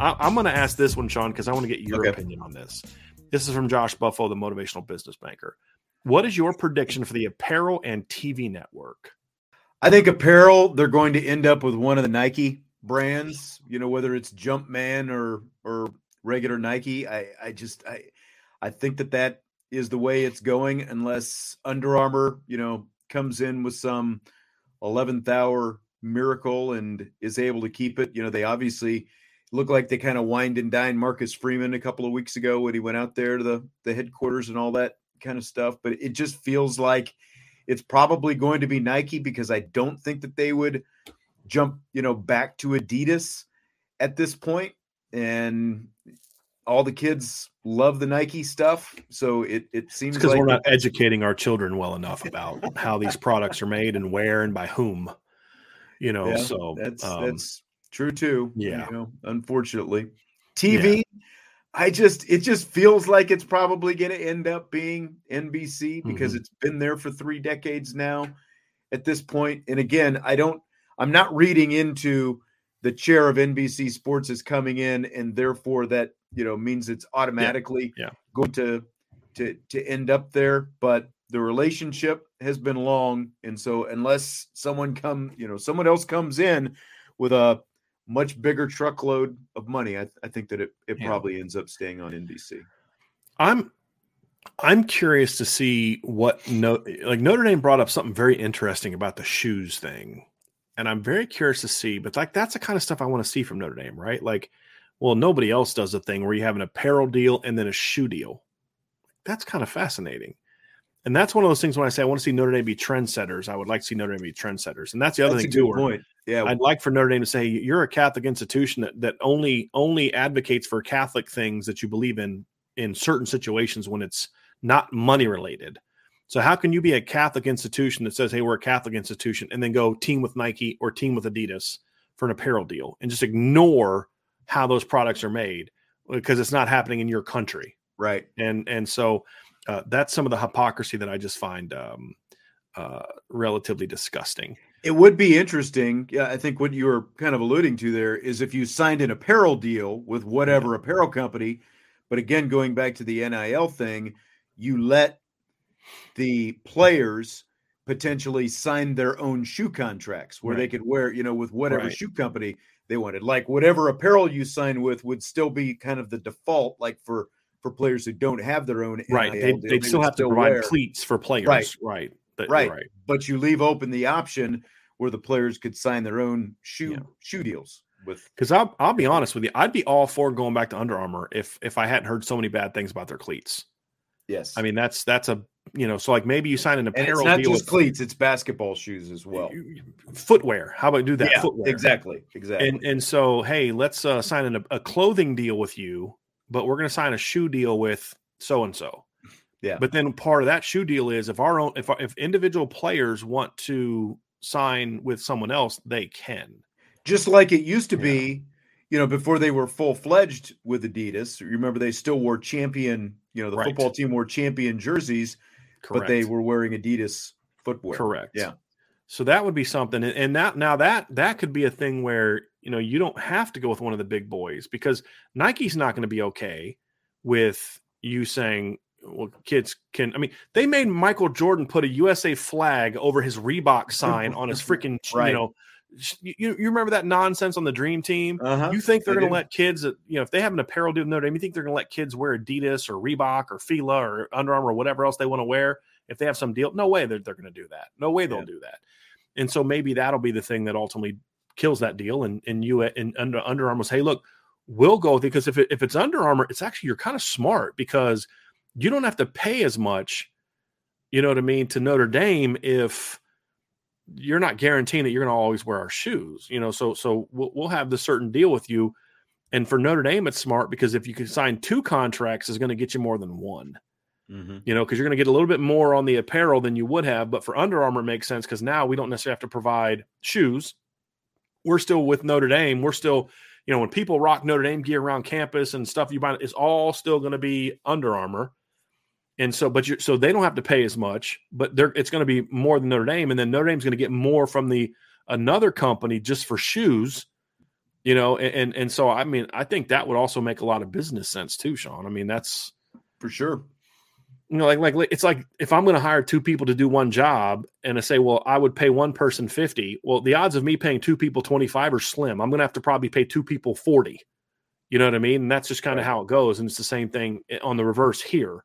I, am going to ask this one, Sean, because I want to get your Okay. opinion on this. This is from Josh Buffalo, the motivational business banker. What is your prediction for the apparel and TV network? I think apparel, they're going to end up with one of the Nike brands, you know, whether it's Jumpman or or regular Nike. I I just I I think that that is the way it's going unless Under Armour, you know, comes in with some 11th hour miracle and is able to keep it. You know, they obviously look like they kind of wined and dined Marcus Freeman a couple of weeks ago when he went out there to the the headquarters and all that kind of stuff, but it just feels like it's probably going to be Nike because I don't think that they would jump, you know, back to Adidas at this point. And all the kids love the Nike stuff, so it it seems Because like we're not educating our children well enough about how these products are made and where and by whom. You know, Yeah, so that's um, that's true too. yeah. you know, unfortunately, TV. I just it just feels like it's probably going to end up being NBC because Mhm. it's been there for three decades now at this point. And again, I don't I'm not reading into the chair of NBC Sports is coming in and therefore that, you know, means it's automatically yeah. going to to to end up there, but the relationship has been long and so unless someone come, you know, someone else comes in with a much bigger truckload of money, I, I think that it, it Yeah. probably ends up staying on NBC. I'm I'm curious to see what no like Notre Dame brought up something very interesting about the shoes thing. And I'm very curious to see, but like that's the kind of stuff I want to see from Notre Dame, right? Like, well, nobody else does a thing where you have an apparel deal and then a shoe deal. That's kind of fascinating. And that's one of those things when I say I want to see Notre Dame be trendsetters, I would like to see Notre Dame be trendsetters. And that's the other That's thing too. point. Yeah, I'd like for Notre Dame to say you're a Catholic institution that, that only only advocates for Catholic things that you believe in in certain situations when it's not money related. So how can you be a Catholic institution that says, "Hey, we're a Catholic institution," and then go team with Nike or team with Adidas for an apparel deal and just ignore how those products are made because it's not happening in your country? right. and and so uh, that's some of the hypocrisy that I just find um, uh, relatively disgusting. It would be interesting. Yeah, I think what you were kind of alluding to there is if you signed an apparel deal with whatever apparel company, but again, going back to the NIL thing, you let the players potentially sign their own shoe contracts where they could wear, you know, with whatever Right. shoe company they wanted. Like whatever apparel you sign with would still be kind of the default, like for for players who don't have their own Right. NIL They, deal, they'd still have to provide wear- cleats for players. Right. Right. That- right. Right. But you leave open the option where the players could sign their own shoe Yeah. shoe deals with Because I'll, I'll be honest with you, I'd be all for going back to Under Armour if if I hadn't heard so many bad things about their cleats. yes. I mean, that's that's a you know, so like maybe you sign an and it's apparel not deal just with cleats; it's basketball shoes as well. footwear. How about do that? yeah, footwear. exactly, exactly. And and so hey, let's uh, sign an, a clothing deal with you, but we're going to sign a shoe deal with so and so. Yeah. But then part of that shoe deal is if our own if if individual players want to sign with someone else, they can. just like it used to Yeah. be, you know, before they were full fledged with Adidas. Remember, they still wore champion. You know, the Right. football team wore champion jerseys, Correct. but they were wearing Adidas footwear. Correct. Yeah. So that would be something, and, and that now that that could be a thing where you know you don't have to go with one of the big boys because Nike's not going to be okay with you saying, "Well, kids can." I mean, they made Michael Jordan put a USA flag over his Reebok sign on his freaking, Right. you know. You, you remember that nonsense on the Dream Team? Uh-huh. You think they're going to let kids, that you know, if they have an apparel deal Notre Dame, you think they're going to let kids wear Adidas or Reebok or Fila or Under Armour or whatever else they want to wear if they have some deal? No way they're, they're going to do that. No way they'll Yeah. do that. And so maybe that'll be the thing that ultimately kills that deal. And and you and Under Under Armour say, hey, look, we'll go with it because if it, if it's Under Armour, it's actually you're kind of smart because you don't have to pay as much. You know what I mean to Notre Dame if you're not guaranteeing that you're going to always wear our shoes. You know, so so we'll, we'll have this certain deal with you. And for Notre Dame, it's smart because if you can sign two contracts, is going to get you more than one Mhm. you know, because you're going to get a little bit more on the apparel than you would have. But for Under Armour, it makes sense because now we don't necessarily have to provide shoes. We're still with Notre Dame. We're still, you know, when people rock Notre Dame gear around campus and stuff you buy, it, it's all still going to be Under Armour. And so, but you so they don't have to pay as much, but they're it's going to be more than Notre Dame, and then Notre Dame's going to get more from the another company just for shoes, you know, and, and and so I mean I think that would also make a lot of business sense too, Sean. I mean that's For sure. You know, like like like- it's like if I'm going to hire two people to do one job, and I say, well, I would pay one person fifty. Well, the odds of me paying two people twenty five are slim. I'm going to have to probably pay two people forty. You know what I mean? And that's just kind of how it goes. And it's the same thing on the reverse here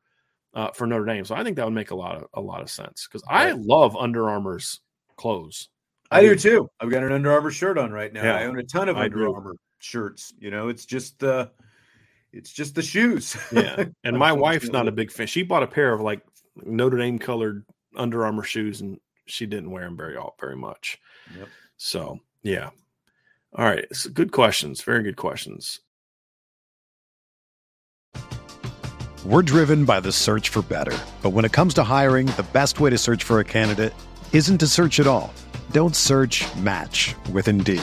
uh, for Notre Dame. So I think that would make a lot of a lot of sense because I love Under Armour's clothes. I do too. I've got an Under Armour shirt on right now. Yeah, I own a ton of I Under do. Armour shirts. You know, it's just the it's just the shoes. Yeah, and my wife's not a big fan. She bought a pair of like Notre Dame colored Under Armour shoes, and she didn't wear them very all very much. Yep. So yeah. All right. So good questions. Very good questions. We're driven by the search for better. But when it comes to hiring, the best way to search for a candidate isn't to search at all. Don't search match with Indeed.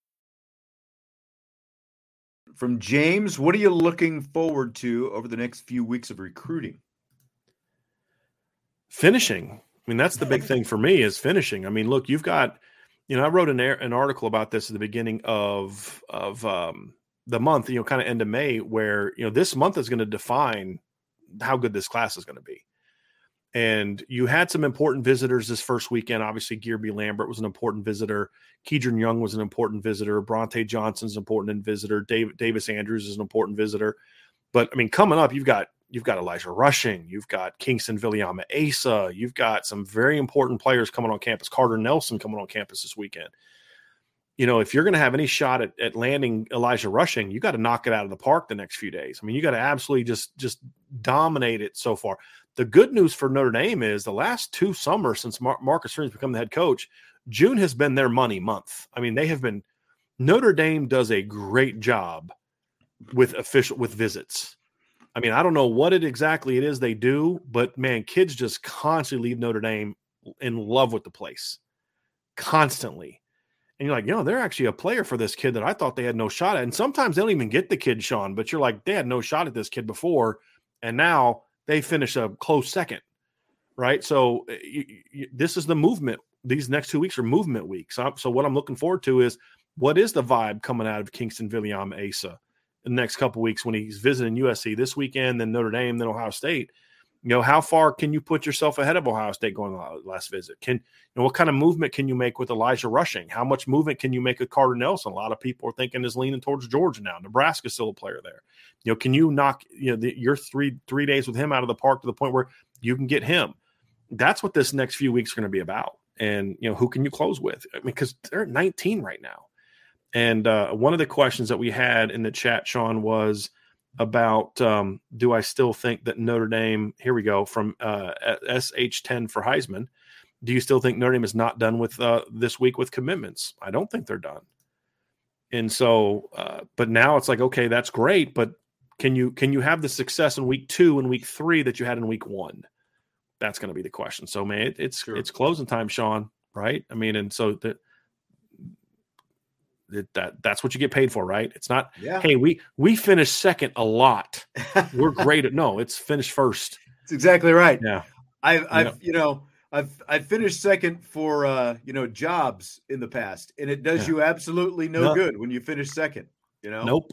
From James, what are you looking forward to over the next few weeks of recruiting? Finishing. I mean, that's the big thing for me is finishing. I mean, look, you've got, you know, I wrote an, an article about this at the beginning of of um, the month, you know, kind of end of May, where you know this month is going to define how good this class is going to be. And you had some important visitors this first weekend. Obviously, Guerby Lambert was an important visitor. Kedren Young was an important visitor. Bronte Johnson's an important visitor. Dave, Davis Andrews is an important visitor. But I mean, coming up, you've got you've got Elijah Rushing, you've got Kingston Viliama Asa, you've got some very important players coming on campus. Carter Nelson coming on campus this weekend. You know, if you're going to have any shot at, at landing Elijah Rushing, you got to knock it out of the park the next few days. I mean, you got to absolutely just just dominate it so far. The good news for Notre Dame is the last two summers since Mar- Marcus Freeman's become the head coach, June has been their money month. I mean, they have been Notre Dame does a great job with official with visits. I mean, I don't know what it exactly it is they do, but man, kids just constantly leave Notre Dame in love with the place. Constantly. And you're like, you know, they're actually a player for this kid that I thought they had no shot at. And sometimes they don't even get the kid, Sean, but you're like, they had no shot at this kid before. And now they finish a close second. Right. So eh, you, you, this is the movement. These next two weeks are movement weeks. So, so what I'm looking forward to is what is the vibe coming out of Kingston Viliame Asa in the next couple weeks when he's visiting USC this weekend, then Notre Dame, then Ohio State. You know, how far can you put yourself ahead of Ohio State going last visit? Can you know what kind of movement can you make with Elijah Rushing? How much movement can you make with Carter Nelson? A lot of people are thinking is leaning towards Georgia now. Nebraska's still a player there. You know, can you knock you know the, your three three days with him out of the park to the point where you can get him? That's what this next few weeks are going to be about. And you know, who can you close with? I mean, because they're at 19 right now. And uh, one of the questions that we had in the chat, Sean, was about um, do I still think that Notre Dame, here we go, from uh, SH10 for Heisman, do you still think Notre Dame is not done with uh, this week with commitments? I don't think they're done. And so, uh, but now it's like, okay, that's great, but can you can you have the success in week two and week three that you had in week one? That's going to be the question. So, man, it, it's sure. it's closing time, Sean. Right? I mean, and so that that that's what you get paid for, right? It's not, yeah. hey, we we finished second a lot. We're great at no, it's finished first. That's exactly right. Yeah. I've I've yeah. you know, I've I've finished second for uh, you know, jobs in the past, and it does yeah. you absolutely no, no, good when you finish second, you know. Nope.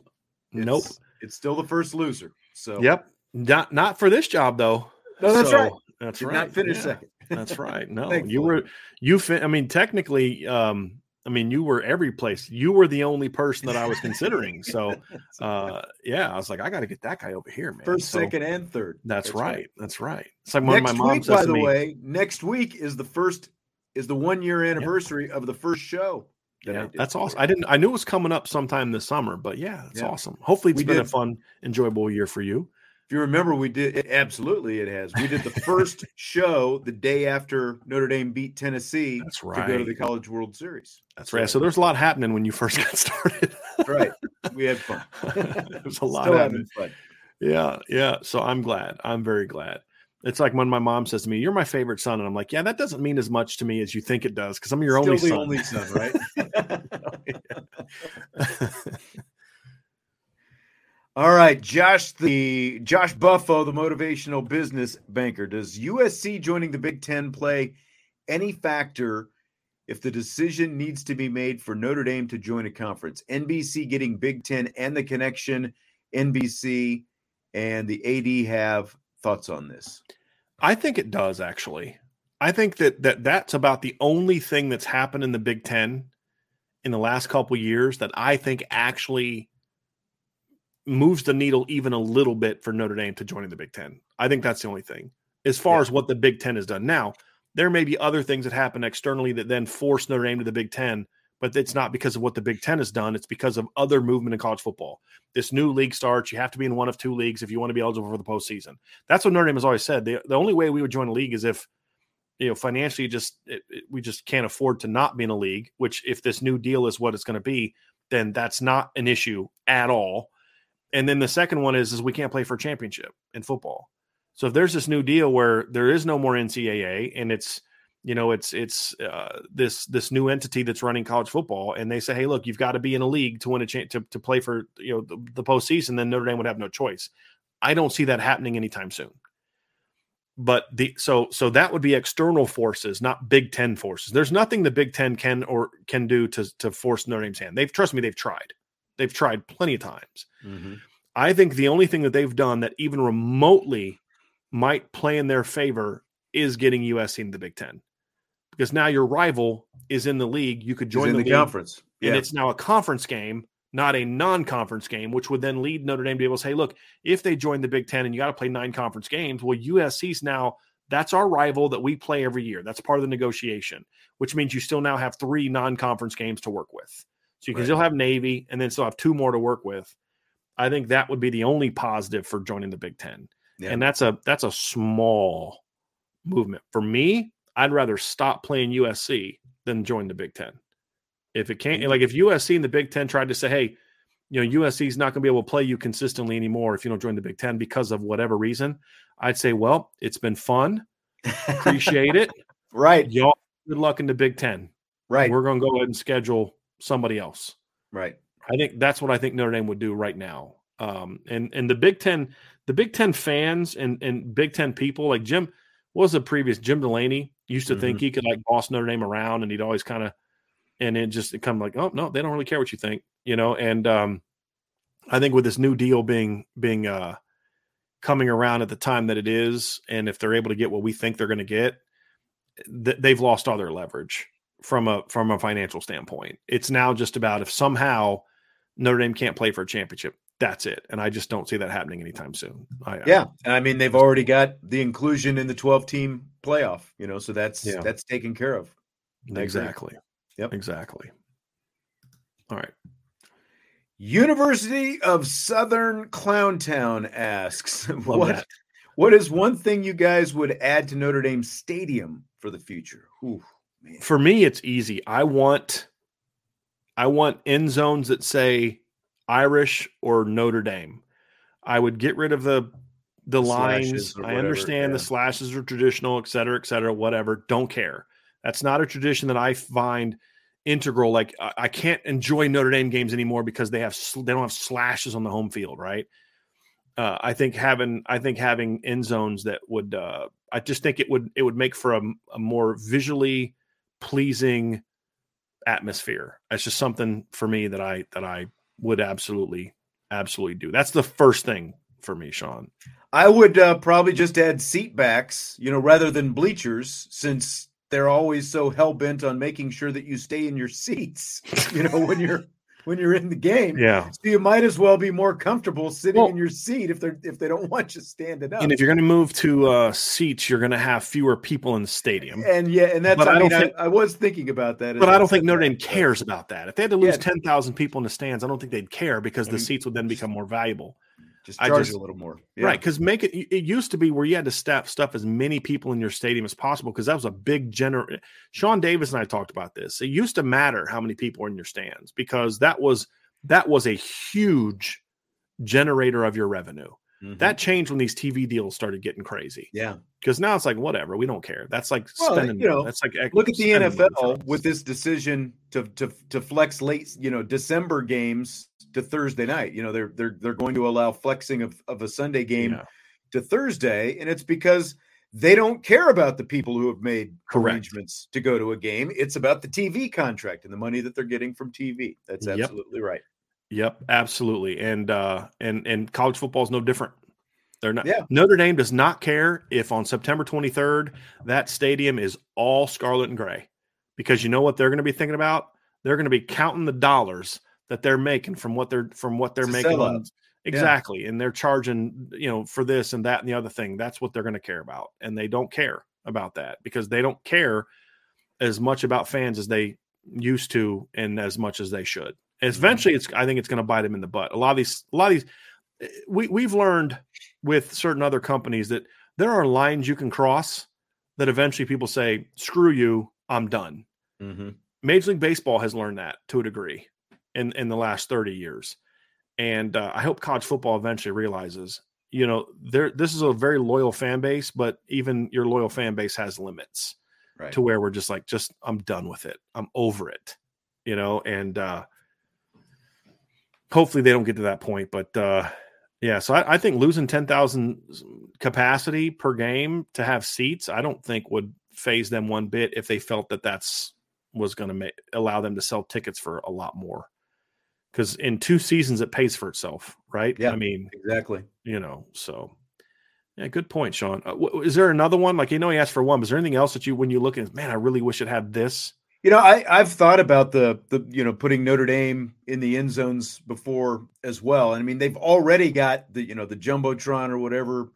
It's, nope. It's still the first loser. So Yep. Not not for this job though. No, that's so, right. That's Did right. Not finish second. that's right. No, you were you fin- I mean technically um I mean, you were every place. You were the only person that I was considering. So, uh, yeah, I was like, I got to get that guy over here, man. First, so, second, and third. That's, that's right. right. That's right. It's like next my mom week, by the me, way, next week is the first is the one year anniversary yeah. of the first show. That yeah, that's awesome. I didn't. I knew it was coming up sometime this summer, but yeah, it's yeah. awesome. Hopefully, it's we been did. a fun, enjoyable year for you if you remember, we did it, absolutely it has. We did the first show the day after Notre Dame beat Tennessee That's right. to go to the College World Series. That's right. So there's a lot happening when you first got started. right. We had fun. was a lot Still happening. Fun. Yeah, yeah. So I'm glad. I'm very glad. It's like when my mom says to me, "You're my favorite son," and I'm like, "Yeah, that doesn't mean as much to me as you think it does because I'm your Still only the son." only son, right? Oh, All right, Josh, the Josh Buffo, the motivational business banker. Does USC joining the Big Ten play any factor if the decision needs to be made for Notre Dame to join a conference? NBC getting Big Ten and the connection, NBC and the AD have thoughts on this. I think it does actually. I think that that that's about the only thing that's happened in the Big Ten in the last couple years that I think actually moves the needle even a little bit for Notre Dame to joining the Big Ten. I think that's the only thing as far yeah. as what the Big Ten has done. Now, there may be other things that happen externally that then force Notre Dame to the Big Ten, but it's not because of what the Big Ten has done. It's because of other movement in college football. This new league starts. You have to be in one of two leagues if you want to be eligible for the postseason. That's what Notre Dame has always said. The, the only way we would join a league is if you know financially just it, it, we just can't afford to not be in a league which if this new deal is what it's going to be then that's not an issue at all and then the second one is is we can't play for championship in football. So if there's this new deal where there is no more NCAA and it's you know it's it's uh, this this new entity that's running college football and they say hey look you've got to be in a league to win a chance to, to play for you know the, the postseason then Notre Dame would have no choice. I don't see that happening anytime soon. But the so so that would be external forces, not Big Ten forces. There's nothing the Big Ten can or can do to to force Notre Dame's hand. They've trust me, they've tried. They've tried plenty of times. Mm-hmm. I think the only thing that they've done that even remotely might play in their favor is getting USC in the Big Ten. Because now your rival is in the league. You could join the, the conference. Yeah. And it's now a conference game, not a non conference game, which would then lead Notre Dame to be able to say, look, if they join the Big Ten and you got to play nine conference games, well, USC's now that's our rival that we play every year. That's part of the negotiation, which means you still now have three non conference games to work with. So you can right. still have Navy and then still have two more to work with. I think that would be the only positive for joining the Big Ten. Yeah. And that's a that's a small movement. For me, I'd rather stop playing USC than join the Big Ten. If it can't, mm. like if USC and the Big Ten tried to say, hey, you know, USC is not going to be able to play you consistently anymore if you don't join the Big Ten because of whatever reason, I'd say, well, it's been fun. Appreciate it. right. Y'all, good luck in the Big Ten. Right. We're going to go ahead and schedule somebody else. Right. I think that's what I think Notre Dame would do right now. Um, and and the Big Ten, the Big Ten fans and and Big Ten people like Jim what was the previous Jim Delaney used to mm-hmm. think he could like boss Notre Dame around, and he'd always kind of and it just it come like oh no they don't really care what you think you know and um, I think with this new deal being being uh, coming around at the time that it is, and if they're able to get what we think they're going to get, th- they've lost all their leverage from a from a financial standpoint. It's now just about if somehow Notre Dame can't play for a championship, that's it. And I just don't see that happening anytime soon. I, yeah, I, I mean they've already got the inclusion in the 12 team playoff, you know, so that's yeah. that's taken care of. exactly. Yep. Exactly. All right. University of Southern Clowntown asks, what, what is one thing you guys would add to Notre Dame Stadium for the future? Ooh, for me, it's easy. I want I want end zones that say Irish or Notre Dame. I would get rid of the the, the lines. I understand yeah. the slashes are traditional, et cetera, et cetera, whatever. Don't care. That's not a tradition that I find integral. Like I can't enjoy Notre Dame games anymore because they have they don't have slashes on the home field, right? Uh, I think having I think having end zones that would uh, I just think it would it would make for a, a more visually pleasing atmosphere. That's just something for me that I that I would absolutely absolutely do. That's the first thing for me, Sean. I would uh, probably just add seat backs, you know, rather than bleachers, since they're always so hell bent on making sure that you stay in your seats. You know, when you're when you're in the game. Yeah. So you might as well be more comfortable sitting well, in your seat if they're if they don't want you standing up. And if you're going to move to uh, seats, you're going to have fewer people in the stadium. And yeah, and that's but I, I mean, think, I, I, was thinking about that. But I don't think Notre Dame cares about that. If they had to lose yeah. ten thousand people in the stands, I don't think they'd care because the seats would then become more valuable. Just charge just, a little more, yeah. right? Because make it. It used to be where you had to step stuff as many people in your stadium as possible because that was a big general. Eh, Sean Davis and I talked about this. It used to matter how many people were in your stands because that was that was a huge generator of your revenue. Mm-hmm. That changed when these TV deals started getting crazy. Yeah. Because now it's like, whatever, we don't care. That's like well, spending, you know, that's like, look at the NFL with this decision to, to, to flex late, you know, December games to Thursday night. You know, they're, they're, they're going to allow flexing of, of a Sunday game yeah. to Thursday. And it's because they don't care about the people who have made Correct. arrangements to go to a game. It's about the TV contract and the money that they're getting from TV. That's absolutely yep. right. Yep, absolutely. And uh and and college football is no different. They're not yeah. Notre Dame does not care if on September 23rd that stadium is all scarlet and gray. Because you know what they're going to be thinking about? They're going to be counting the dollars that they're making from what they're from what they're making on, exactly yeah. and they're charging you know for this and that and the other thing that's what they're going to care about and they don't care about that because they don't care as much about fans as they used to and as much as they should and eventually it's i think it's going to bite them in the butt. A lot of these a lot of these we, we've learned with certain other companies that there are lines you can cross that eventually people say screw you i'm done. Mm-hmm. major league baseball has learned that to a degree in in the last 30 years. And uh, I hope college football eventually realizes, you know, there this is a very loyal fan base, but even your loyal fan base has limits right. to where we're just like, just I'm done with it, I'm over it, you know, and uh, hopefully they don't get to that point, but uh, yeah, so I, I think losing ten thousand capacity per game to have seats, I don't think would faze them one bit if they felt that that's was going to allow them to sell tickets for a lot more because in two seasons it pays for itself, right? Yeah, I mean, exactly. You know, so yeah, good point, Sean. Uh, w- is there another one? Like you know, he asked for one. But is there anything else that you, when you look at, man, I really wish it had this. You know, I I've thought about the the you know putting Notre Dame in the end zones before as well. And I mean, they've already got the you know the jumbotron or whatever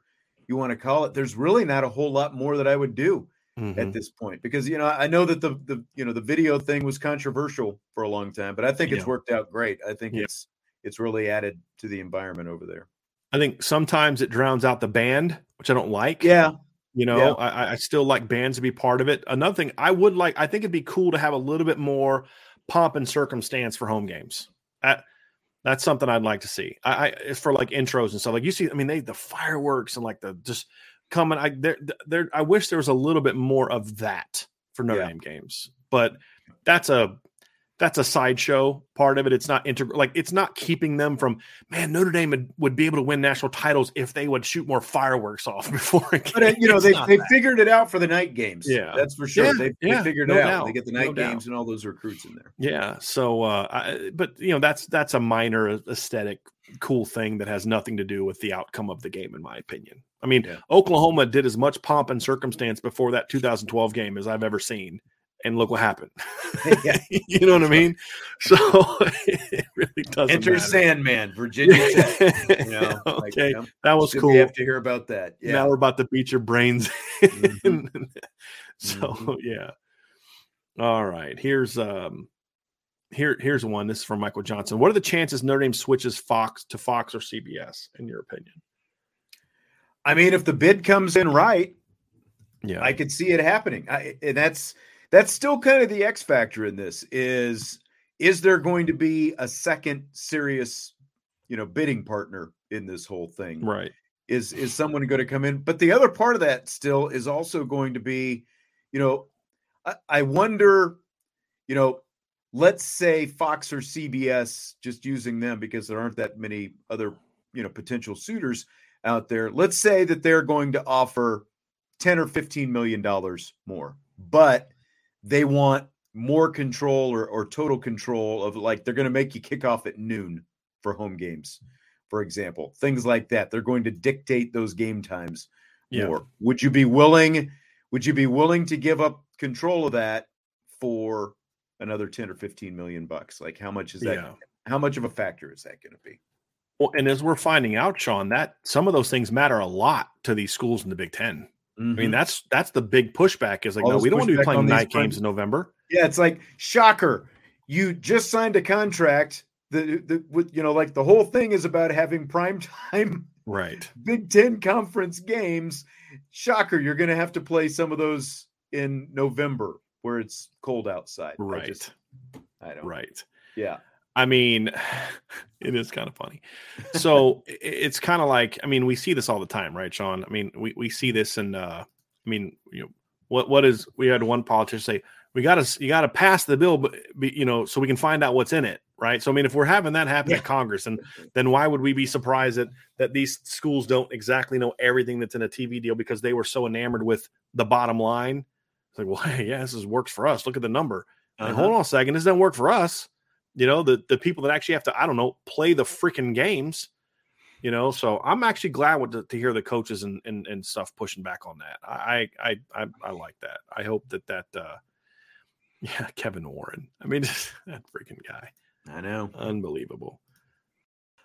you want to call it. There's really not a whole lot more that I would do mm-hmm. at this point because you know I know that the the you know the video thing was controversial for a long time, but I think it's worked out great. I think yeah. it's it's really added to the environment over there. I think sometimes it drowns out the band, which I don't like. Yeah. You know, yeah. I, I still like bands to be part of it. Another thing I would like, I think it'd be cool to have a little bit more pomp and circumstance for home games. That, that's something I'd like to see. I, I for like intros and stuff. Like you see, I mean, they the fireworks and like the just coming. I there there. I wish there was a little bit more of that for Notre Yeah. Dame games, but that's a that's a sideshow part of it. It's not integral. Like it's not keeping them from. Man, Notre Dame would, would be able to win national titles if they would shoot more fireworks off before. But uh, you know they they that. figured it out for the night games. Yeah. that's for sure. Yeah, they, yeah, they figured no it out. doubt, They get the no night doubt. games and all those recruits in there. Yeah. So, uh, I, but you know, that's that's a minor aesthetic, cool thing that has nothing to do with the outcome of the game, in my opinion. I mean, Yeah. Oklahoma did as much pomp and circumstance before that 2012 game as I've ever seen, and look what happened. Yeah. you know what I mean? So it really doesn't. Enter matter. Sandman, Virginia Tech. You know, like, okay, um, that was cool. We have to hear about that. Yeah. Now we're about to beat your brains. Mhm. so Mhm. yeah. All right. Here's um here here's one. This is from Michael Johnson. What are the chances Notre Dame switches Fox to Fox or CBS, in your opinion? I mean, if the bid comes in right, Yeah. I could see it happening. I, and that's that's still kind of the X factor in this is is there going to be a second serious, you know, bidding partner in this whole thing? right. Is is someone going to come in? But the other part of that still is also going to be, you know, I, I wonder, you know, let's say Fox or CBS, just using them because there aren't that many other, you know, potential suitors out there. Let's say that they're going to offer 10 or 15 million dollars more, but they want more control or, or total control of like they're going to make you kick off at noon for home games, for example, things like that. They're going to dictate those game times Yeah. more. Would you be willing? Would you be willing to give up control of that for another 10 or 15 million bucks? Like how much is that? Yeah. How much of a factor is that going to be? Well, and as we're finding out, Sean, that some of those things matter a lot to these schools in the Big 10 I mean, mm-hmm. that's that's the big pushback. Is like, All no, we don't want to be playing night games in November. Yeah, it's like shocker. You just signed a contract. The, the with you know, like the whole thing is about having prime time Right. Big Ten conference games. Shocker, you're gonna have to play some of those in November where it's cold outside. I Right. just- I don't Right. yeah. I mean, it is kind of funny. So it's kind of like, I mean, we see this all the time, right, Sean? I mean, we, we see this and uh I mean, you know, what what is we had one politician say, we gotta you gotta pass the bill, but be, you know, so we can find out what's in it, right? So I mean, if we're having that happen Yeah. at Congress, and then why would we be surprised that that these schools don't exactly know everything that's in a TV deal because they were so enamored with the bottom line? It's like, well, hey, yeah, this is works for us. Look at the number. Uh-huh. hold on a second, this doesn't work for us. You know, the the people that actually have to, I don't know, play the freaking games. You know, so I'm actually glad with the, to hear the coaches and, and and stuff pushing back on that. I I I, I like that. I hope that that uh yeah, Kevin Warren. I mean, that freaking guy, I know. unbelievable.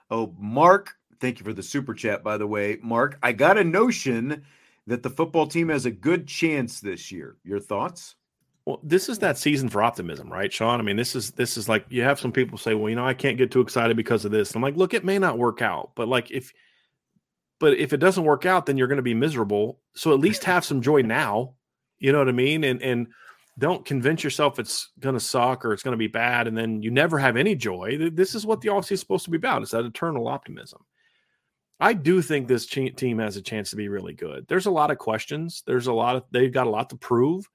Oh, Mark, thank you for the super chat, by the way. Mark, I got a notion that the football team has a good chance this year. Your thoughts? Well, this is that season for optimism, right, Sean? I mean, this is this is like you have some people say, "Well, you know, I can't get too excited because of this." I'm like, "Look, it may not work out, but like if but if it doesn't work out, then you're going to be miserable. So at least have some joy now. You know what I mean? And and don't convince yourself it's going to suck or it's going to be bad and then you never have any joy. This is what the offseason is supposed to be about. It's that eternal optimism. I do think this team has a chance to be really good. There's a lot of questions. There's a lot of they've got a lot to prove.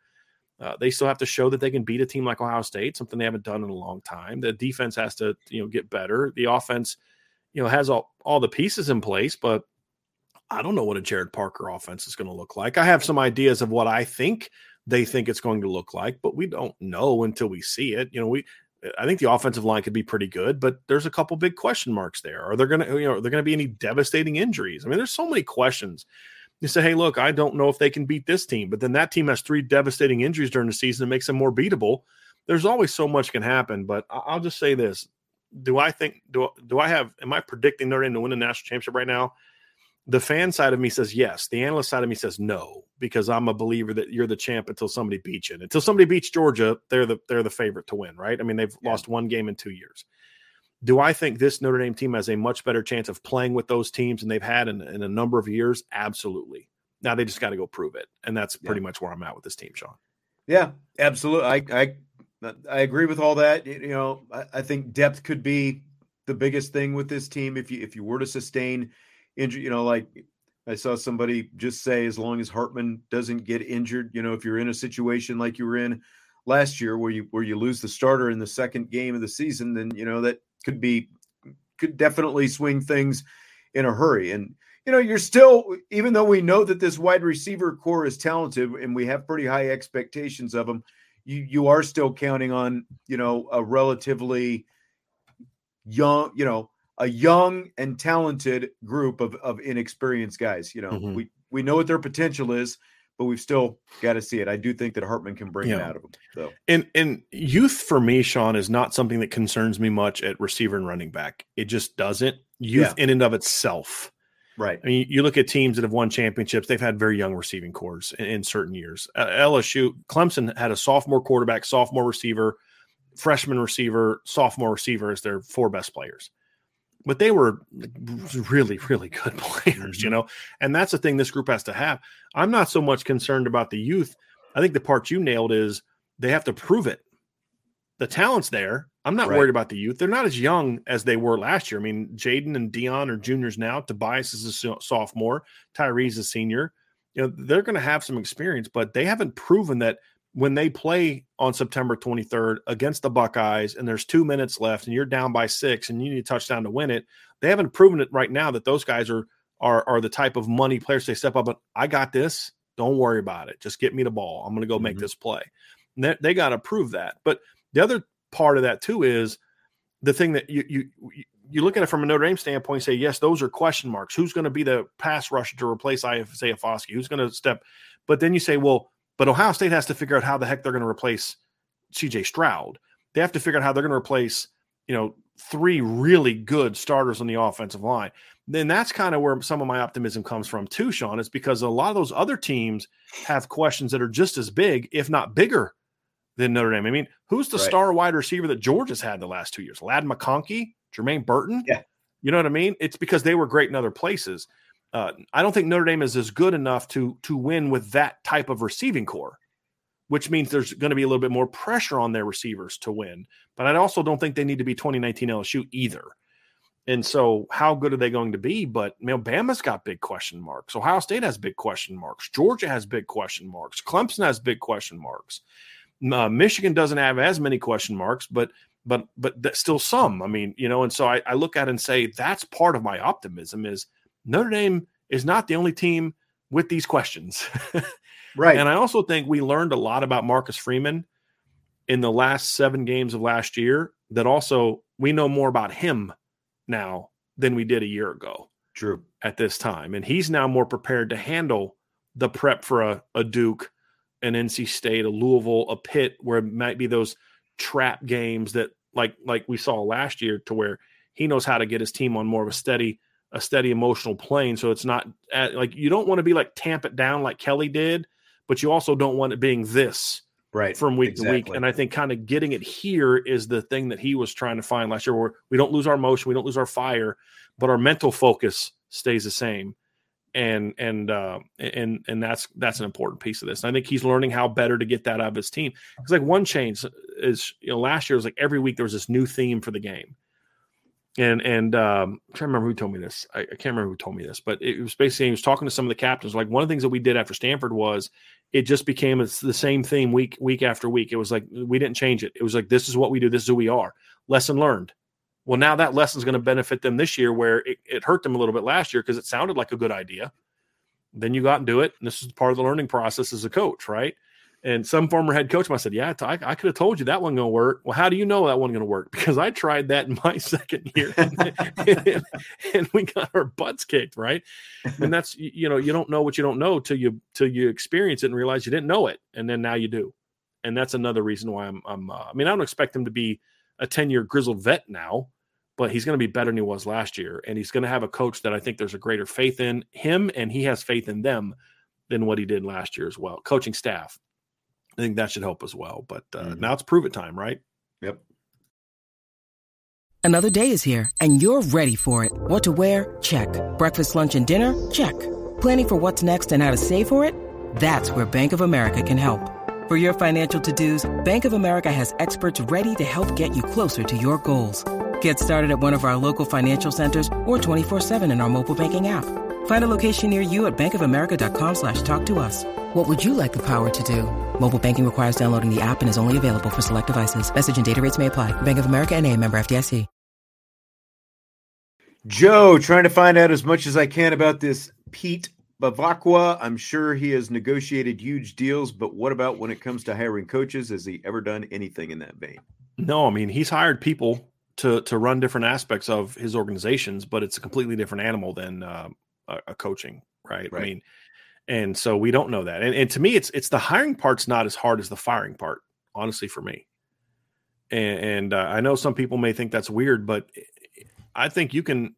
Uh, they still have to show that they can beat a team like Ohio State, something they haven't done in a long time. The defense has to, you know, get better. The offense, you know, has all, all the pieces in place, but I don't know what a Gerad Parker offense is going to look like. I have some ideas of what I think they think it's going to look like, but we don't know until we see it. You know, we I think the offensive line could be pretty good, but there's a couple big question marks there. Are there going to, you know, are there going to be any devastating injuries? I mean, there's so many questions. You say, hey, look, I don't know if they can beat this team, but then that team has three devastating injuries during the season that makes them more beatable. There's always so much can happen, but I'll just say this: Do I think do do I have? Am I predicting Notre Dame to win the national championship right now? The fan side of me says yes. The analyst side of me says no because I'm a believer that you're the champ until somebody beats you. And until somebody beats Georgia, they're the they're the favorite to win, right? I mean, they've Yeah. lost one game in two years. Do I think this Notre Dame team has a much better chance of playing with those teams than they've had in, in a number of years? Absolutely. Now they just got to go prove it, and that's Yeah. pretty much where I'm at with this team, Sean. Yeah, absolutely. I, I I agree with all that. You know, I, I, think depth could be the biggest thing with this team if you if you were to sustain injury. You know, like I saw somebody just say, as long as Hartman doesn't get injured, you know, if you're in a situation like you were in last year where you where you lose the starter in the second game of the season, then you know that could be could definitely swing things in a hurry. And you know, you're still, even though we know that this wide receiver corps is talented and we have pretty high expectations of them, you you are still counting on, you know, a relatively young, you know, a young and talented group of of inexperienced guys. You know, mm-hmm. we we know what their potential is, but we've still got to see it. I do think that Hartman can bring yeah. it out of them. So, and and youth for me, Sean, is not something that concerns me much at receiver and running back. It just doesn't. Youth yeah. in and of itself Right. I mean, you look at teams that have won championships; they've had very young receiving cores in, in certain years. Uh, LSU, Clemson had a sophomore quarterback, sophomore receiver, freshman receiver, sophomore receiver as their four best players. But they were really, really good players, mm-hmm. you know. And that's the thing this group has to have. I'm not so much concerned about the youth. I think the part you nailed is they have to prove it. The talent's there. I'm not right. worried about the youth. They're not as young as they were last year. I mean, Jayden and Deion are juniors now. Tobias is a sophomore. Tyree's a senior. You know, they're going to have some experience, but they haven't proven that when they play on September 23rd against the Buckeyes and there's two minutes left and you're down by six and you need a touchdown to win it, they haven't proven it right now that those guys are are are the type of money players they step up and I got this. Don't worry about it. Just get me the ball. I'm going to go mm-hmm. make this play. they, they got to prove that. But the other part of that too is the thing that you you you look at it from a Notre Dame standpoint, say yes, those are question marks. Who's going to be the pass rusher to replace Isaiah Foskey? Who's going to step? But then you say, well, but Ohio State has to figure out how the heck they're going to replace C.J. Stroud. They have to figure out how they're going to replace you know three really good starters on the offensive line. Then that's kind of where some of my optimism comes from too, Sean. Is because a lot of those other teams have questions that are just as big, if not bigger, than Notre Dame. I mean, who's the right. star wide receiver that Georgia's had the last two years? Ladd McConkey, Jermaine Burton. Yeah. You know what I mean? It's because they were great in other places. Uh, I don't think Notre Dame is as good enough to to win with that type of receiving corps, which means there's going to be a little bit more pressure on their receivers to win. But I also don't think they need to be 2019 LSU either. And so, how good are they going to be? But you know, Bama's got big question marks. Ohio State has big question marks. Georgia has big question marks. Clemson has big question marks. Uh, Michigan doesn't have as many question marks, but but but still some. I mean, you know, and so I, I look at it and say that's part of my optimism is Notre Dame is not the only team with these questions. right. And I also think we learned a lot about Marcus Freeman in the last seven games of last year that also we know more about him now than we did a year ago. True. At this time. And he's now more prepared to handle the prep for a, a Duke an NC State, a Louisville, a Pitt, where it might be those trap games that like like we saw last year, to where he knows how to get his team on more of a steady a steady emotional plane. So it's not at, like you don't want to be like tamp it down like Kelly did, but you also don't want it being this right from week exactly. to week. And I think kind of getting it here is the thing that he was trying to find last year, where we don't lose our motion, we don't lose our fire, but our mental focus stays the same and and uh, and and that's that's an important piece of this. And I think he's learning how better to get that out of his team. It's like one change is you know last year was like every week there was this new theme for the game, and and um, I can't remember who told me this. I, I, can't remember who told me this, but it was basically he was talking to some of the captains. Like one of the things that we did after Stanford was it just became it's the same theme week week after week. It was like we didn't change it. It was like this is what we do. This is who we are. Lesson learned. Well, now that lesson is going to benefit them this year, where it, it hurt them a little bit last year because it sounded like a good idea. Then you go out and do it. And this is part of the learning process as a coach, right? And some former head coach might have said, Yeah, I, I could have told you that wasn't going to work. Well, how do you know that wasn't going to work? Because I tried that in my second year and, and, and, we got our butts kicked, right? And that's, you know, you don't know what you don't know till you, till you experience it and realize you didn't know it. And then now you do. And that's another reason why I'm, I'm uh, I mean, I don't expect him to be a 10 year grizzled vet now, but he's going to be better than he was last year. And he's going to have a coach that I think there's a greater faith in him and he has faith in them than what he did last year as well. Coaching staff. I think that should help as well. But uh, mm-hmm. now it's prove it time, right? Yep. Another day is here and you're ready for it. What to wear? Check. Breakfast, lunch, and dinner? Check. Planning for what's next and how to save for it? That's where Bank of America can help. For your financial to-dos, Bank of America has experts ready to help get you closer to your goals. Get started at one of our local financial centers or 24-7 in our mobile banking app. Find a location near you at bankofamerica.com slash talk to us. What would you like the power to do? Mobile banking requires downloading the app and is only available for select devices. Message and data rates may apply. Bank of America and a member FDIC. Joe, trying to find out as much as I can about this Pete Bevacqua. I'm sure he has negotiated huge deals, but what about when it comes to hiring coaches? Has he ever done anything in that vein? No, I mean he's hired people to to run different aspects of his organizations, but it's a completely different animal than uh, a, coaching, right? right? I mean, and so we don't know that. And, and to me, it's it's the hiring part's not as hard as the firing part, honestly, for me. And, and uh, I know some people may think that's weird, but I think you can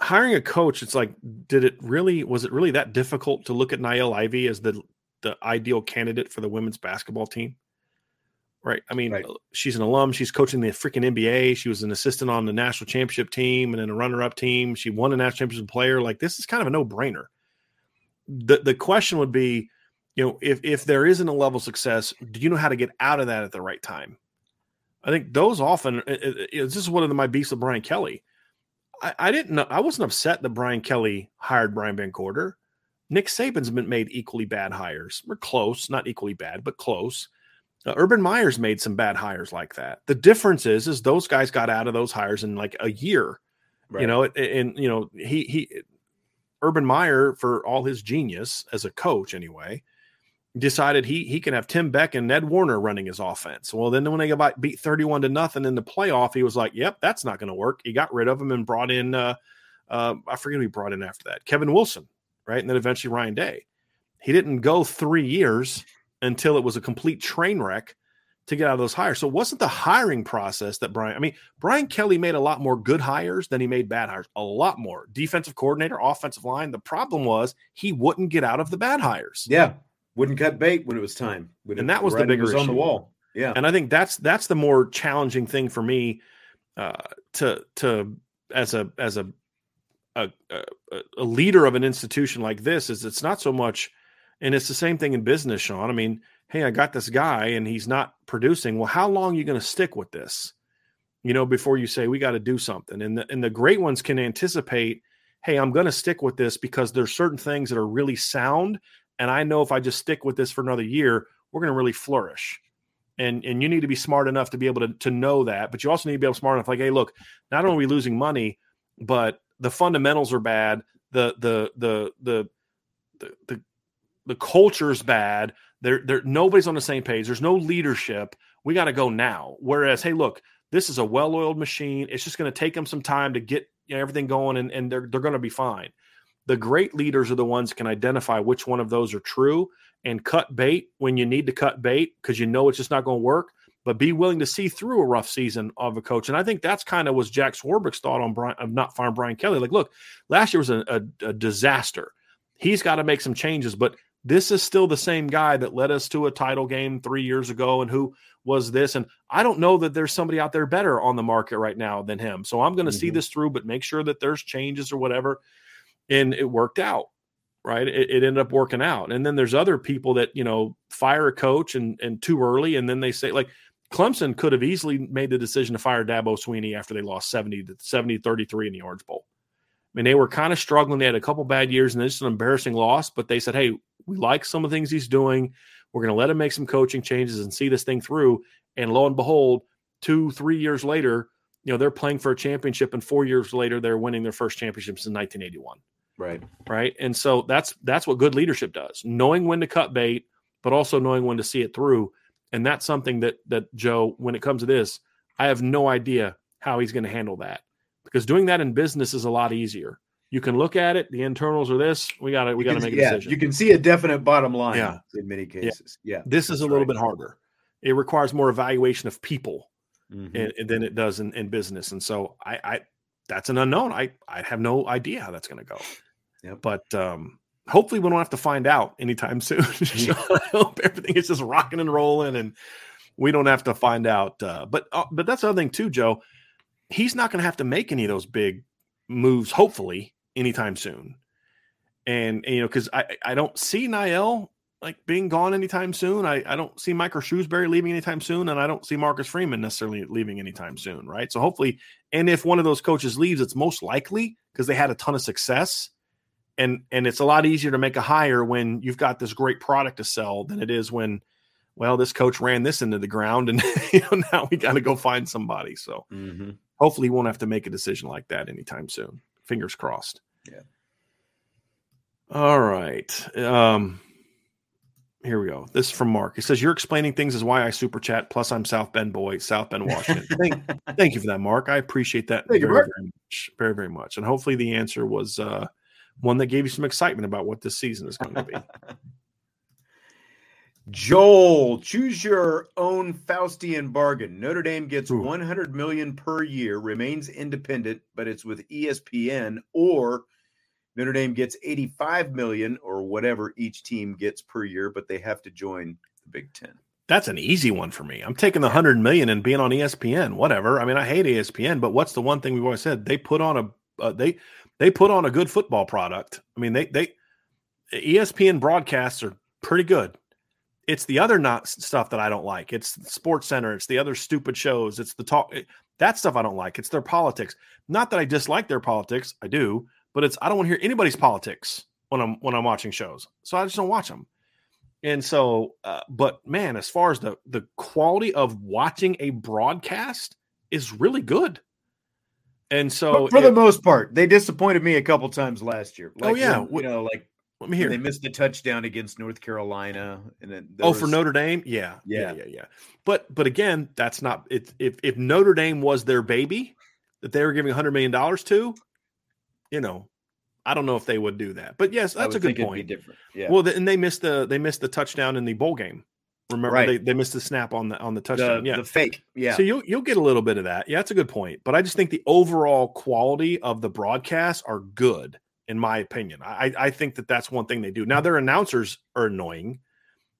hiring a coach. It's like, did it really was it really that difficult to look at Niele Ivey as the the ideal candidate for the women's basketball team? Right. I mean, right. Uh, she's an alum. She's coaching the freaking NBA. She was an assistant on the national championship team and then a runner up team. She won a national championship player. Like, this is kind of a no brainer. The, the question would be, you know, if, if there isn't a level of success, do you know how to get out of that at the right time? I think those often, it, it, it, this is one of the, my beefs with Brian Kelly. I, I, didn't know, I wasn't upset that Brian Kelly hired Brian Van VanGorder. Nick Saban's been made equally bad hires. We're close, not equally bad, but close. Uh, Urban Meyer's made some bad hires like that. The difference is, is those guys got out of those hires in like a year. Right. You know, and you know he he, Urban Meyer for all his genius as a coach anyway, decided he he can have Tim Beck and Ned Warinner running his offense. Well, then when they got beat thirty one to nothing in the playoff, he was like, "Yep, that's not going to work." He got rid of him and brought in uh, uh, I forget who he brought in after that, Kevin Wilson, right, and then eventually Ryan Day. He didn't go three years until it was a complete train wreck to get out of those hires. So it wasn't the hiring process that Brian, I mean, Brian Kelly made a lot more good hires than he made bad hires, a lot more. Defensive coordinator, offensive line. The problem was he wouldn't get out of the bad hires. Yeah. Wouldn't cut bait when it was time. When and that was the bigger was on the wall. Yeah. And I think that's that's the more challenging thing for me uh, to to as a as a a, a a leader of an institution like this is it's not so much and it's the same thing in business, Sean. I mean, hey, I got this guy and he's not producing. Well, how long are you going to stick with this? You know, before you say we got to do something. And the, and the great ones can anticipate, hey, I'm going to stick with this because there's certain things that are really sound. And I know if I just stick with this for another year, we're going to really flourish. And, and you need to be smart enough to be able to, to know that. But you also need to be able smart enough, like, hey, look, not only are we losing money, but the fundamentals are bad. The the the the, the the culture's bad. There, there, nobody's on the same page. There's no leadership. We got to go now. Whereas, hey, look, this is a well-oiled machine. It's just going to take them some time to get you know, everything going, and, and they're they're going to be fine. The great leaders are the ones can identify which one of those are true and cut bait when you need to cut bait because you know it's just not going to work. But be willing to see through a rough season of a coach, and I think that's kind of was Jack Swarbrick's thought on Brian of not firing Brian Kelly. Like, look, last year was a, a, a disaster. He's got to make some changes, but this is still the same guy that led us to a title game three years ago and who was this. And I don't know that there's somebody out there better on the market right now than him. So I'm going to mm-hmm. see this through, but make sure that there's changes or whatever. And it worked out, right? It, it ended up working out. And then there's other people that, you know, fire a coach and, and too early. And then they say, like, Clemson could have easily made the decision to fire Dabo Swinney after they lost 70 to 70 33 in the Orange Bowl. I mean, they were kind of struggling. They had a couple bad years and it's an embarrassing loss, but they said, hey, we like some of the things he's doing. We're going to let him make some coaching changes and see this thing through. And lo and behold, two, three years later, you know, they're playing for a championship, and four years later, they're winning their first championships in 1981. Right. Right. And so that's that's what good leadership does. Knowing when to cut bait, but also knowing when to see it through. And that's something that that Joe, when it comes to this, I have no idea how he's going to handle that because doing that in business is a lot easier. You can look at it. The internals are this. We got to we got to make a yeah, decision. You can see a definite bottom line. Yeah. in many cases. Yeah, yeah this is a little right. bit harder. It requires more evaluation of people mm-hmm. and, and than it does in, in business. And so I, I that's an unknown. I I have no idea how that's going to go. Yeah, But um, hopefully we don't have to find out anytime soon. so I hope everything is just rocking and rolling and we don't have to find out. Uh, but uh, but that's the other thing too, Joe he's not going to have to make any of those big moves, hopefully, anytime soon. And, and you know, because I, I don't see Niele like being gone anytime soon. I, I don't see Micah Shrewsberry leaving anytime soon, and I don't see Marcus Freeman necessarily leaving anytime soon, right? So hopefully, and if one of those coaches leaves, it's most likely because they had a ton of success. And and it's a lot easier to make a hire when you've got this great product to sell than it is when, well, this coach ran this into the ground, and you know now we got to go find somebody. So Mm-hmm. Hopefully, he won't have to make a decision like that anytime soon. Fingers crossed. Yeah. All right. Um, here we go. This is from Mark. He says, You're explaining things is why I super chat. Plus, I'm South Bend boy, South Bend, Washington. thank, thank you for that, Mark. I appreciate that Thank you, very, Mark. very much. Very, very much. And hopefully, the answer was uh, one that gave you some excitement about what this season is going to be. Joel, choose your own Faustian bargain. Notre Dame gets Ooh. 100 million per year, remains independent, but it's with ESPN, or Notre Dame gets 85 million or whatever each team gets per year, but they have to join the Big Ten. That's an easy one for me. I'm taking the 100 million and being on ESPN, whatever. I mean, I hate ESPN, but what's the one thing we've always said? They put on a uh, they they put on a good football product. I mean, they they ESPN broadcasts are pretty good. It's the other not stuff that I don't like. It's Sports Center. It's the other stupid shows. It's the talk. That stuff I don't like. It's their politics. Not that I dislike their politics. I do, but it's I don't want to hear anybody's politics when I'm when I'm watching shows. So I just don't watch them. And so, uh, but man, as far as the the quality of watching a broadcast is really good. And so, But for the most part, they disappointed me a couple times last year. Oh, Like yeah. you know, like let me hear. they missed the touchdown against North Carolina, and then Oh, for Notre Dame, yeah, yeah, Yeah. yeah, yeah. But but again, that's not it. If if Notre Dame was their baby that they were giving hundred million dollars to, you know, I don't know if they would do that. But yes, that's a good point. Yeah. Well, and they missed the they missed the touchdown in the bowl game. Remember, Right. they, they missed the snap on the on the the, touchdown. yeah, the fake. Yeah. So you'll you'll get a little bit of that. Yeah, that's a good point. But I just think the overall quality of the broadcasts are good, in my opinion. I I think that that's one thing they do. Now their announcers are annoying,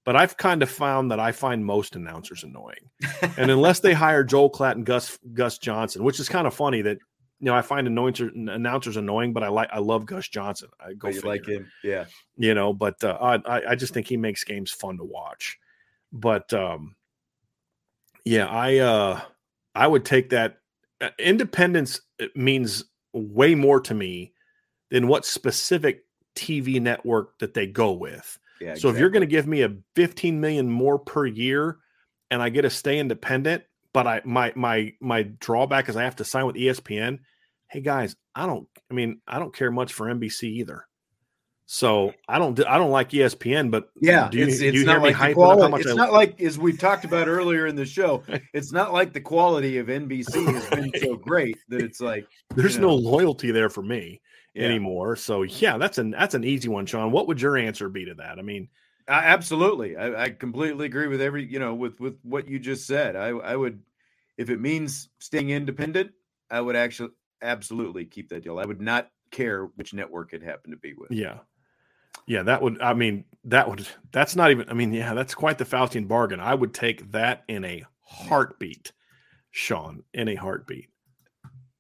but I've kind of found that I find most announcers annoying. and unless they hire Joel Klatt and Gus Gus Johnson, which is kind of funny that you know I find announcer, announcers annoying, but I like I love Gus Johnson. I go like him. Yeah. you know but uh, I, I just think he makes games fun to watch but um yeah i uh i would take that uh, independence uh, means way more to me than what specific tv network that they go with Yeah. so if you're going to give me a 15 million more per year and i get to stay independent but i my my my drawback is i have to sign with espn hey guys i don't i mean i don't care much for nbc either so i don't i don't like espn but Yeah, do you, it's, do you not like the hyping up quality. how much It's I, not like as we talked about earlier in the show. It's not like the quality of NBC has been so great that it's like there's you no loyalty there for me yeah. anymore so yeah that's an that's an easy one sean what would your answer be to that i mean I, absolutely, I, I completely agree with every you know with with what you just said. I I would if it means staying independent, I would actually absolutely keep that deal. I would not care which network it happened to be with. Yeah. Yeah, that would I mean that would that's not even I mean, yeah, that's quite the Faustian bargain. I would take that in a heartbeat, Sean, in a heartbeat.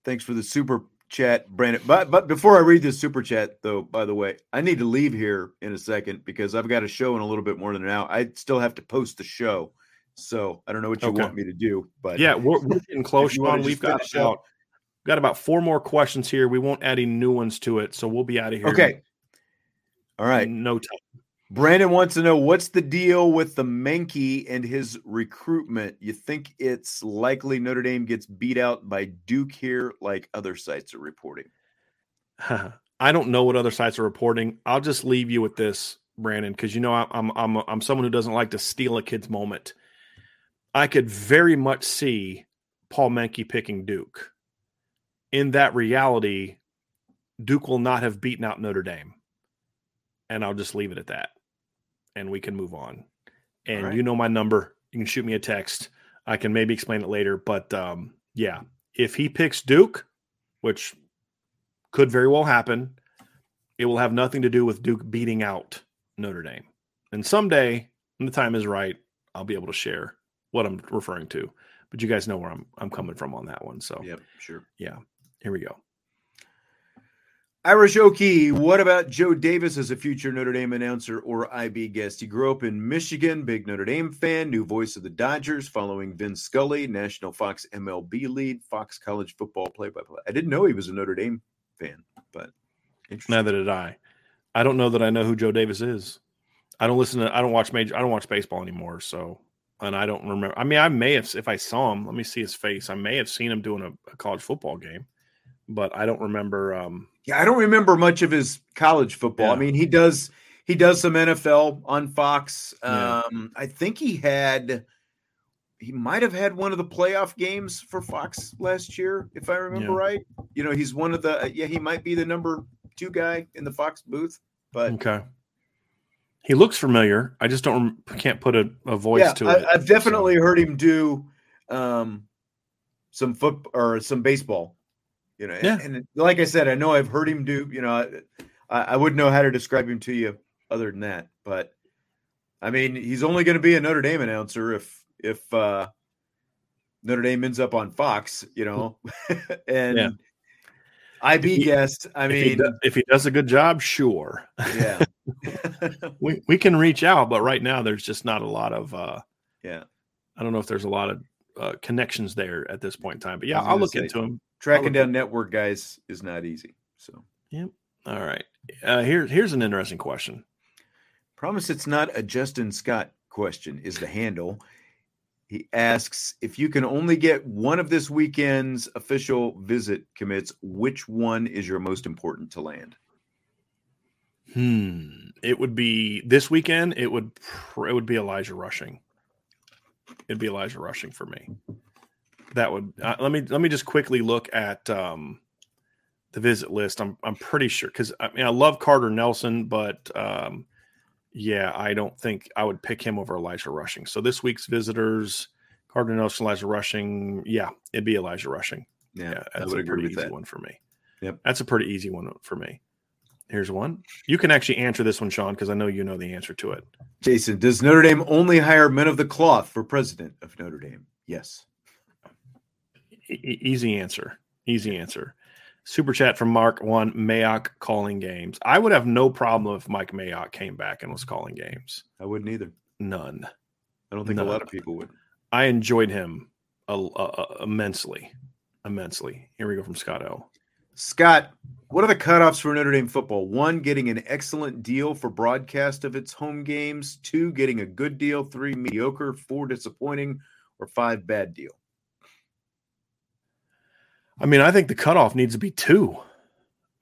Thanks for the super chat, Brandon. But but before I read this super chat, though, by the way, I need to leave here in a second because I've got a show in a little bit more than an hour. I still have to post the show, so I don't know what you Okay. want me to do. But Yeah, we're, we're getting close, Sean. We've got about got about four more questions here. We won't add any new ones to it, so we'll be out of here. okay, All right. No time. Brandon wants to know what's the deal with the Menke and his recruitment. You think it's likely Notre Dame gets beat out by Duke here, like other sites are reporting? I don't know what other sites are reporting. I'll just leave you with this, Brandon, because you know I- I'm I'm I'm someone who doesn't like to steal a kid's moment. I could very much see Paul Menke picking Duke. In that reality, Duke will not have beaten out Notre Dame, and I'll just leave it at that, and we can move on. And right. you know my number. You can shoot me a text. I can maybe explain it later, but um, yeah, if he picks Duke, which could very well happen. It will have nothing to do with Duke beating out Notre Dame. And someday, when the time is right, I'll be able to share what I'm referring to. But you guys know where I'm I'm coming from on that one. So Yep, sure. yeah, here we go. Irish Okie, what about Joe Davis as a future Notre Dame announcer or IB guest? He grew up in Michigan, big Notre Dame fan, new voice of the Dodgers, following Vin Scully, national Fox MLB lead, Fox college football play by play. I didn't know he was a Notre Dame fan, but neither did I. I don't know that I know who Joe Davis is. I don't listen to, I don't watch major, I don't watch baseball anymore. So, and I don't remember. I mean, I may have, if I saw him, let me see his face. I may have seen him doing a, a college football game, but I don't remember. Um, yeah, I don't remember much of his college football. Yeah. I mean, he does he does some NFL on Fox. Yeah. Um, I think he had he might have had one of the playoff games for Fox last year, if I remember yeah. right. You know, he's one of the yeah, he might be the number two guy in the Fox booth. But okay, he looks familiar. I just don't can't put a, a voice yeah, to it. I, have definitely so. heard him do um, some foot or some baseball you know, yeah. and, and, like I said, I know I've heard him do. You know, I, I wouldn't know how to describe him to you other than that. But I mean, he's only going to be a Notre Dame announcer if if uh, Notre Dame ends up on Fox. You know, and. Yeah. IB he, guest. I if mean, he does, if he does a good job, sure. Yeah, we we can reach out, but right now there's just not a lot of. uh Yeah, I don't know if there's a lot of uh, connections there at this point in time. But yeah, I'll look say, into him. Tracking down network guys is not easy. So, yep. All right. Uh, here, here's an interesting question. Promise it's not a Justin Scott question, is the handle. He asks if you can only get one of this weekend's official visit commits, which one is your most important to land? Hmm. It would be this weekend. It would it would be Elijah Rushing. It'd be Elijah Rushing for me that would uh, let me let me just quickly look at um, the visit list. I'm I'm pretty sure because I mean I love Carter Nelson, but um, yeah, I don't think I would pick him over Elijah Rushing. So this week's visitors, Carter Nelson, Elijah Rushing, yeah, it'd be Elijah Rushing. Yeah, yeah that's a pretty easy that. one for me. Yep, that's a pretty easy one for me. Here's one. You can actually answer this one, Sean, because I know you know the answer to it. Jason, does Notre Dame only hire men of the cloth for president of Notre Dame? Yes easy answer. Easy answer. Super chat from Mark one Mayock calling games. I would have no problem if Mike Mayock came back and was mm-hmm. calling games. I wouldn't either. None. I don't think None. a lot of people would. I enjoyed him immensely, immensely. Here we go from Scott L. Scott, what are the cutoffs for Notre Dame football? One, getting an excellent deal for broadcast of its home games. Two, getting a good deal. Three, mediocre. Four, disappointing. Or five, bad deal. I mean, I think the cutoff needs to be two.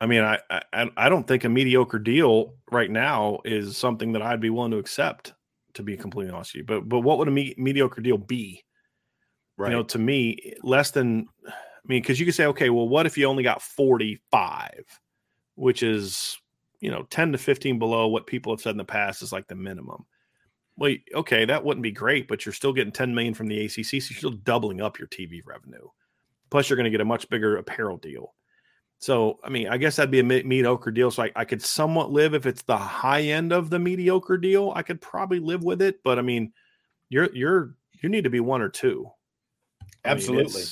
I mean, I, I I don't think a mediocre deal right now is something that I'd be willing to accept. To be completely honest with you, but but what would a me- mediocre deal be? Right. You know, to me, less than. I mean, because you could say, okay, well, what if you only got forty five, which is you know ten to fifteen below what people have said in the past is like the minimum. Well, okay, that wouldn't be great, but you're still getting ten million from the ACC, so you're still doubling up your TV revenue. Plus, you're going to get a much bigger apparel deal. So, I mean, I guess that'd be a mediocre deal. So I, I could somewhat live if it's the high end of the mediocre deal. I could probably live with it. But I mean, you're you're you need to be one or two. Absolutely. mean,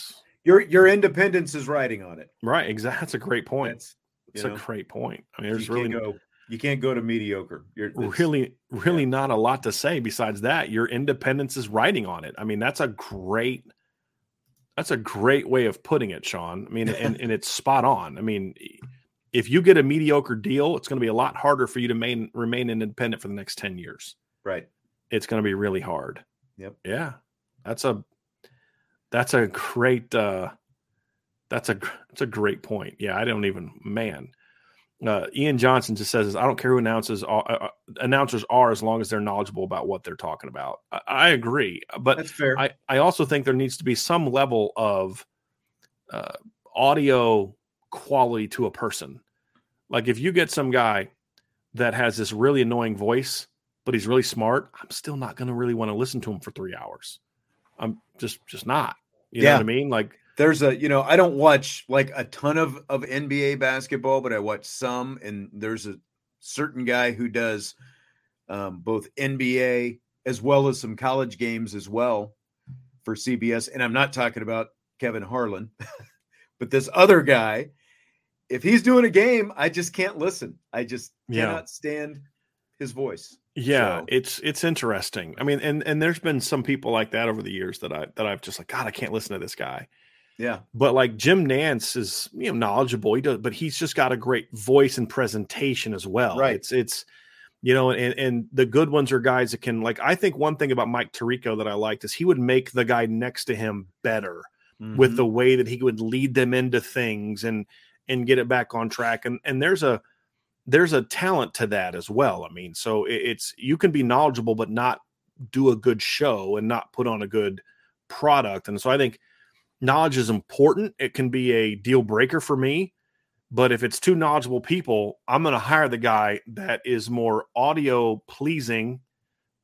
your your independence is riding on it. Right. Exactly. That's a great point. That's, it's know, a great point. I mean, there's really go. You can't go to mediocre. You're really, really yeah. not a lot to say besides that. Your independence is riding on it. I mean, that's a great that's a great way of putting it, Sean. I mean, and, and it's spot on. I mean, if you get a mediocre deal, it's going to be a lot harder for you to main, remain independent for the next 10 years. Right. It's going to be really hard. Yep. Yeah. That's a that's a great uh that's a that's a great point. Yeah, I don't even man uh, Ian Johnson just says, "I don't care who announces are, uh, uh, announcers are as long as they're knowledgeable about what they're talking about." I, I agree, but That's fair. I I also think there needs to be some level of uh, audio quality to a person. Like if you get some guy that has this really annoying voice, but he's really smart, I'm still not going to really want to listen to him for three hours. I'm just just not. You yeah. know what I mean? Like there's a you know i don't watch like a ton of of nba basketball but i watch some and there's a certain guy who does um, both nba as well as some college games as well for cbs and i'm not talking about kevin harlan but this other guy if he's doing a game, I just can't listen. I just Yeah. cannot stand his voice. Yeah, So- it's it's interesting. I mean, and and there's been some people like that over the years that I that I've just like, God, I can't listen to this guy. Yeah. But like Jim Nantz is you know knowledgeable. He does, but he's just got a great voice and presentation as well. Right. It's it's you know, and and the good ones are guys that can like. I think one thing about Mike Tirico that I liked is he would make the guy next to him better with Mhm. the way that he would lead them into things and and get it back on track. And and there's a there's a talent to that as well. I mean, so it, it's you can be knowledgeable but not do a good show and not put on a good product. And so I think knowledge is important. It can be a deal breaker for me. But if it's two knowledgeable people, I'm going to hire the guy that is more audio pleasing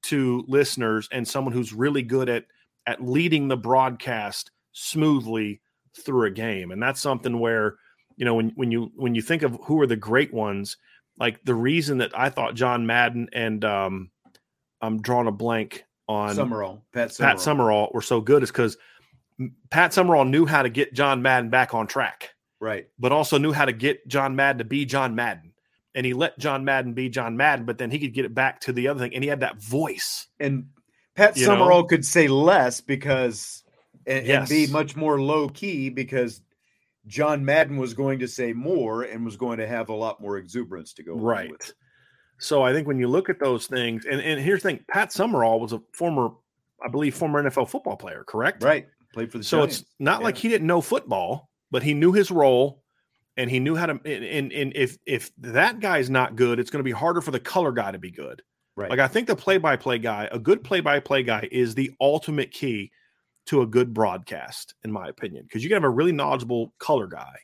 to listeners and someone who's really good at at leading the broadcast smoothly through a game. And that's something where, you know, when when you when you think of who are the great ones, like the reason that I thought John Madden and um I'm drawing a blank on Summerall, Pat Summerall. Pat Summerall were so good is because Pat Summerall knew how to get John Madden back on track, Right. but also knew how to get John Madden to be John Madden. And he let John Madden be John Madden, but then he could get it back to the other thing. And he had that voice. And Pat You know? Summerall could say less because and, and be much more low key because John Madden was going to say more and was going to have a lot more exuberance to go Right. with. So I think when you look at those things, and, and here's the thing Pat Summerall was a former, I believe, former NFL football player, correct? Right. Played for the So Giants. it's not Yeah. like he didn't know football, but he knew his role and he knew how to. And, and, if if that guy's not good, it's going to be harder for the color guy to be good. right. Like I think the play by play guy, a good play by play guy, is the ultimate key to a good broadcast, in my opinion, because you can have a really knowledgeable color guy.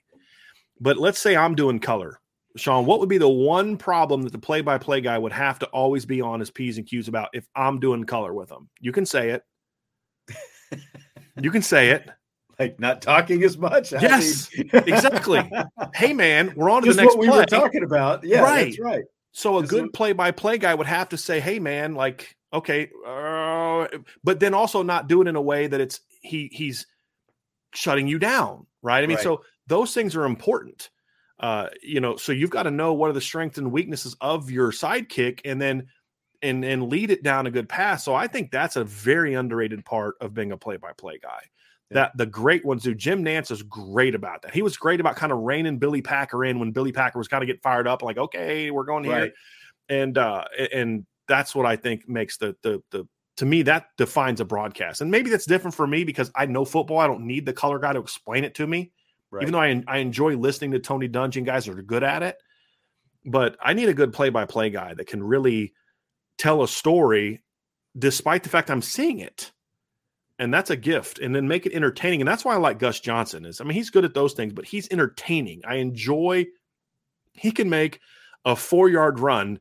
But let's say I'm doing color. Sean, what would be the one problem that the play by play guy would have to always be on his P's and Q's about if I'm doing color with him? You can say it. You can say it. like not talking as much. I Yes, mean- exactly. Hey, man, we're on to Just the next what we play. were talking about. Yeah, that's right. So a Just good play-by-play guy would have to say, "Hey, man, like, okay," uh, but then also not do it in a way that it's he he's shutting you down, right? I mean, Right. so those things are important. Uh, you know, so you've got to know what are the strengths and weaknesses of your sidekick, and then and and lead it down a good path. So I think that's a very underrated part of being a play-by-play guy. That the great ones do. Jim Nantz is great about that. He was great about kind of reining Billy Packer in when Billy Packer was kind of get fired up, like, okay, we're going here Right. and uh and that's what I think makes the the the to me that defines a broadcast. And maybe that's different for me because I know football. I don't need the color guy to explain it to me. Right. Even though I I enjoy listening to Tony Dungy and guys that are good at it, but I need a good play by play guy that can really tell a story despite the fact I'm seeing it. And that's a gift. And then make it entertaining. And that's why I like Gus Johnson is I mean, he's good at those things, but he's entertaining. I enjoy he can make a four yard run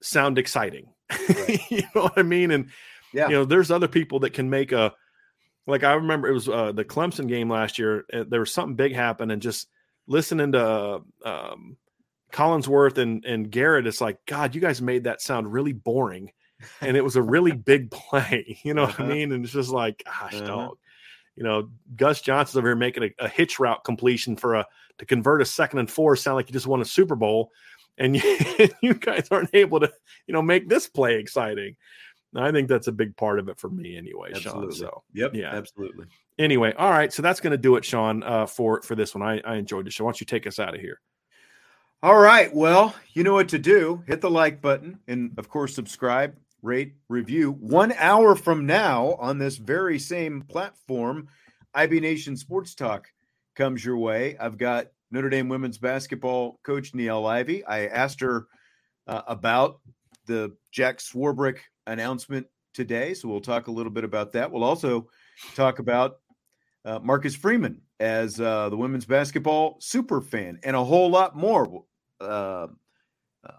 sound exciting. Right. you know what I mean? And Yeah. you know, there's other people that can make a like I remember it was uh, the Clemson game last year. uh, There was something big happen, and just listening to um, Collinsworth and and Garrett, it's like God, you guys made that sound really boring, and it was a really big play. You know what I Uh-huh. mean? And it's just like, gosh, Uh-huh. dog. You know, Gus Johnson's over here making a, a hitch route completion for a to convert a second and four sound like you just won a Super Bowl, and you, you guys aren't able to, you know, make this play exciting. I think that's a big part of it for me, anyway, Absolutely. Sean. So Yep. Yeah. Absolutely. anyway, all right, so that's going to do it, Sean, uh, for for this one. I, I enjoyed the show. Why don't you take us out of here? All right. Well, you know what to do. Hit the like button and, of course, subscribe, rate, review. One hour from now on this very same platform, IB Nation Sports Talk comes your way. I've got Notre Dame women's basketball coach Niele Ivey. I asked her uh, about the Jack Swarbrick announcement today. So we'll talk a little bit about that. We'll also talk about uh, Marcus Freeman as uh, the women's basketball super fan and a whole lot more. Uh,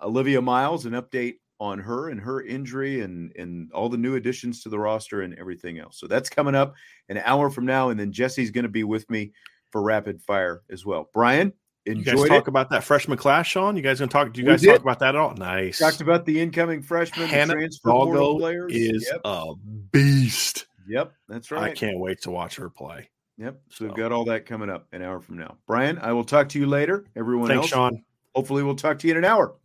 Olivia Miles, an update on her and her injury and, and all the new additions to the roster and everything else. So that's coming up an hour from now. And then Jesse's going to be with me for rapid fire as well. Brian, You guys talk it. about that freshman class, Sean. You guys going to talk? Do you We guys did. talk about that at all? Nice. Talked about the incoming freshmen, the Hannah transfer portal Doggo players. is Yep. a beast. Yep, that's right. I can't wait to watch her play. Yep. So, we've got all that coming up an hour from now. Brian, I will talk to you later. Everyone Thanks, else, Sean. Hopefully we'll talk to you in an hour.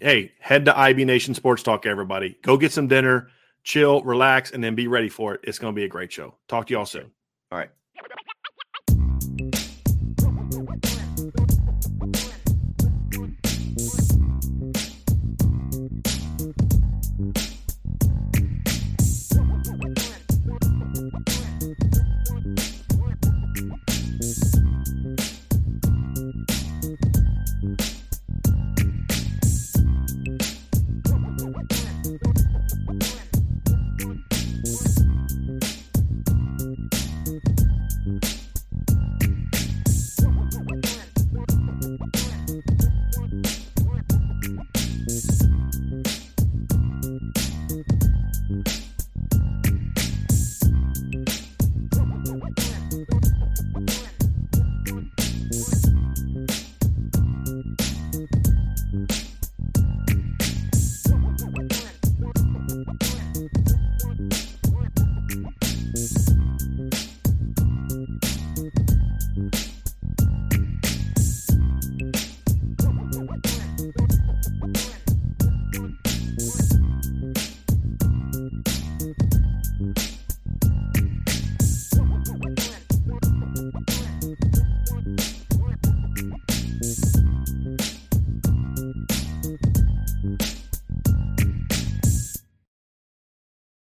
Hey, head to IB Nation Sports Talk, everybody. Go get some dinner, chill, relax, and then be ready for it. It's going to be a great show. Talk to y'all soon. All right.